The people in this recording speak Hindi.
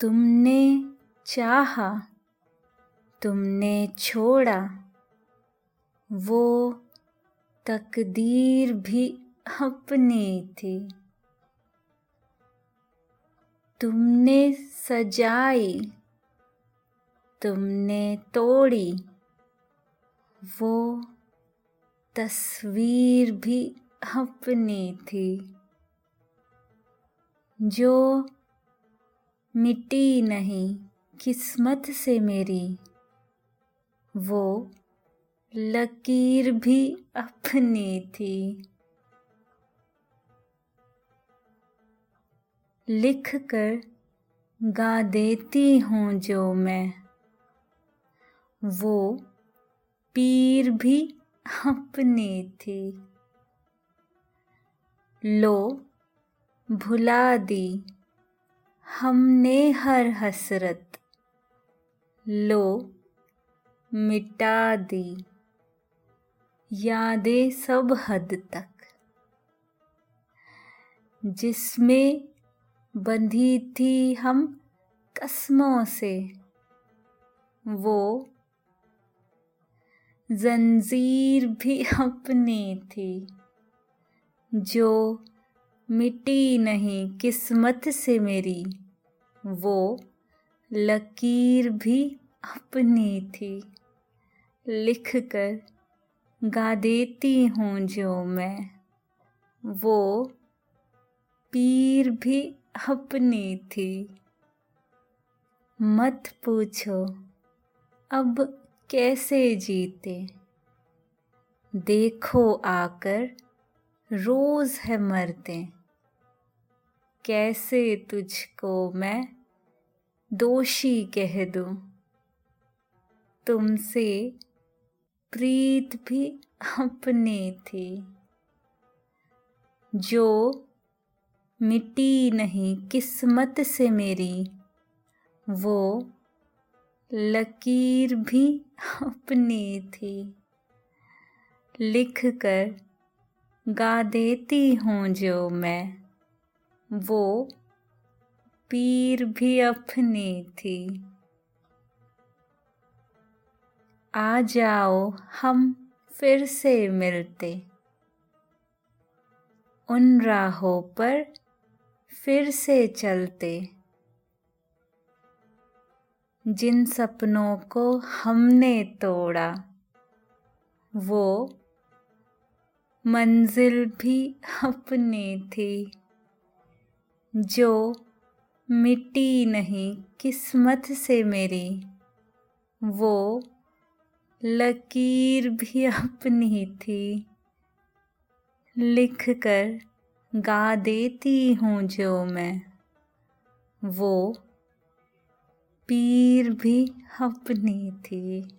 तुमने चाहा, तुमने छोड़ा। वो तकदीर भी अपनी थी। तुमने सजाई, तुमने तोड़ी। वो तस्वीर भी अपनी थी। जो मिटी नहीं, किस्मत से मेरी। वो लकीर भी अपनी थी। लिख कर गा देती हूँ जो मैं। वो पीर भी अपनी थी। लो, भुला दी। हमने हर हसरत लो मिटा दी। यादें सब हद तक। जिसमें बंधी थी हम कस्मों से, वो जंजीर भी अपनी थी, जो मिटी नहीं किस्मत से मेरी। वो लकीर भी अपनी थी। लिख कर गा देती हूँ जो मैं। वो पीर भी अपनी थी। मत पूछो, अब कैसे जीते? देखो आकर रोज है मरते। कैसे तुझको मैं दोषी कह दूँ? तुमसे प्रीत भी अपनी थी, जो मिटी नहीं किस्मत से मेरी, वो लकीर भी अपनी थी। लिख कर गा देती हूँ जो मैं वो पीर भी अपनी थी। आ जाओ, हम फिर से मिलते। उन राहों पर फिर से चलते। जिन सपनों को हमने तोड़ा, वो मंजिल भी अपनी थी। जो मिट्टी नहीं, किस्मत से मेरी, वो लकीर भी अपनी थी। लिख कर गा देती हूँ जो मैं, वो पीर भी अपनी थी।